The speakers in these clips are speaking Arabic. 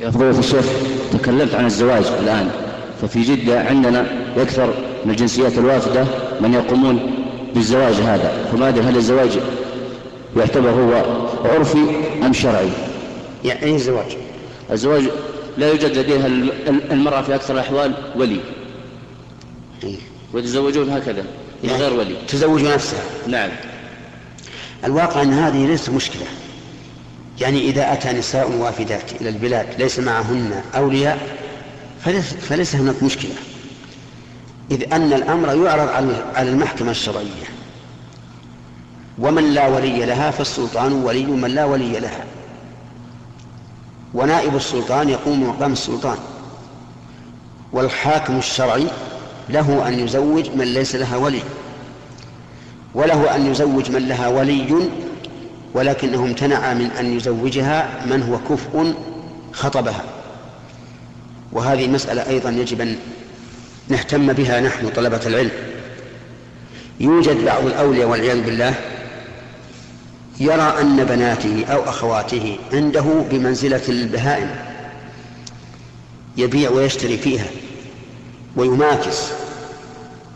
يا فضيلة الشيخ تكلمت عن الزواج الآن. ففي جدة عندنا يكثر من الجنسيات الوافدة من يقومون بالزواج هذا. فما أدري هل الزواج يعتبر هو عرفي أم شرعي؟ يعني أي زواج؟ الزواج لا يوجد لديها المرأة في أكثر الأحوال ولي. إيه. ويتزوجون هكذا من يعني غير ولي. تزوج نفسها. نعم. الواقع أن هذه ليست مشكلة. يعني إذا أتى نساء وافدات إلى البلاد ليس معهن أولياء فليس, فليس هناك مشكلة. إذ أن الأمر يعرض على المحكمة الشرعية. ومن لا ولي لها فالسلطان ولي من لا ولي لها. ونائب السلطان يقوم مقام السلطان. والحاكم الشرعي له أن يزوج من ليس لها ولي. وله أن يزوج من لها ولي ولكنه امتنع من أن يزوجها من هو كفء خطبها. وهذه مسألة أيضا يجب أن نهتم بها نحن طلبة العلم. يوجد بعض الأولياء والعياذ بالله يرى أن بناته أو أخواته عنده بمنزلة البهائم يبيع ويشتري فيها ويماكس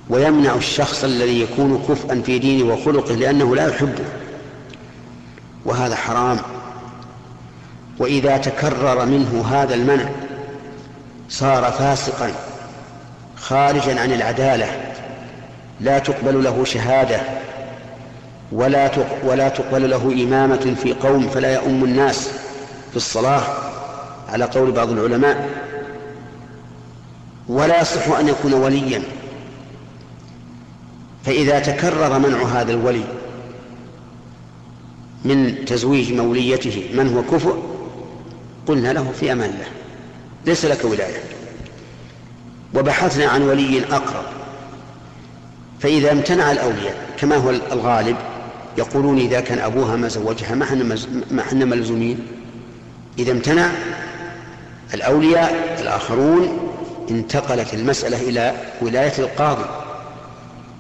ويمنع الشخص الذي يكون كفءا في دينه وخلقه لأنه لا يحبه. وهذا حرام. وإذا تكرر منه هذا المنع صار فاسقا خارجا عن العدالة لا تقبل له شهادة ولا ولا تقبل له إمامة في قوم فلا يؤم الناس في الصلاة على قول بعض العلماء. ولا يصح أن يكون وليا. فإذا تكرر منع هذا الولي من تزويج موليته. من هو كفء قلنا له في أمان الله. ليس لك ولاية. وبحثنا عن ولي أقرب. فإذا امتنع الأولياء كما هو الغالب يقولون إذا كان أبوها ما زوجها ما إحنا ما إحنا ملزومين. إذا امتنع الأولياء الآخرون انتقلت المسألة إلى ولاية القاضي.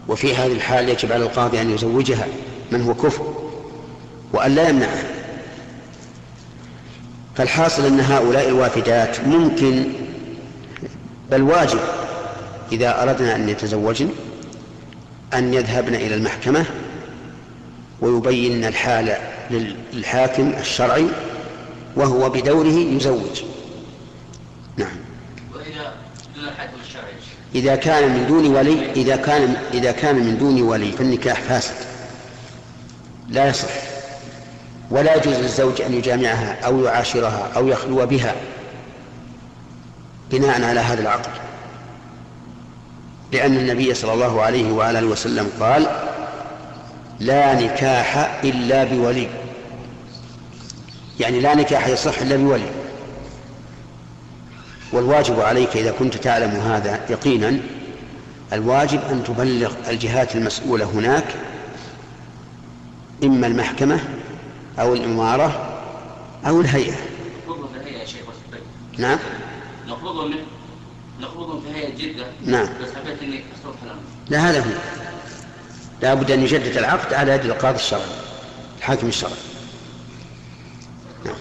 وفي هذه الحال يجب على القاضي أن يزوجها. من هو كفر؟ وأن لا يمنعها فالحاصل أن هؤلاء الوافدات ممكن بل واجب إذا أردنا أن يتزوجن أن يذهبن إلى المحكمة ويبين الحال للحاكم الشرعي وهو بدوره يزوج. نعم. إذا كان من دون ولي إذا كان إذا كان من دون ولي فالنكاح فاسد. لا يصح. ولا يجوز للزوج أن يجامعها أو يعاشرها أو يخلو بها بناء على هذا العقد لأن النبي صلى الله عليه وعلى آله وسلم قال لا نكاح إلا بولي. يعني لا نكاح يصح إلا بولي. والواجب عليك إذا كنت تعلم هذا يقينا الواجب أن تبلغ الجهات المسؤولة هناك إما المحكمة أو الإمارة أو الهيئة. نعم. نقبضهم نقبضهم في هيئة جدة. نعم. بس حبيت إني لا هذا هو. لا بد أن يجدد العقد على يد القاضي الشرعي الحاكم الشرعي. نعم.